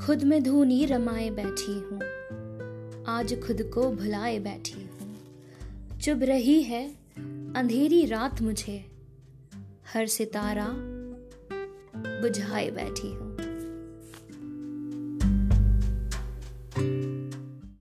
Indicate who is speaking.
Speaker 1: खुद में धूनी रमाए बैठी हूँ। आज खुद को भुलाए बैठी हूँ। चुभ रही है, अंधेरी रात मुझे। हर सितारा बुझाए बैठी हूँ।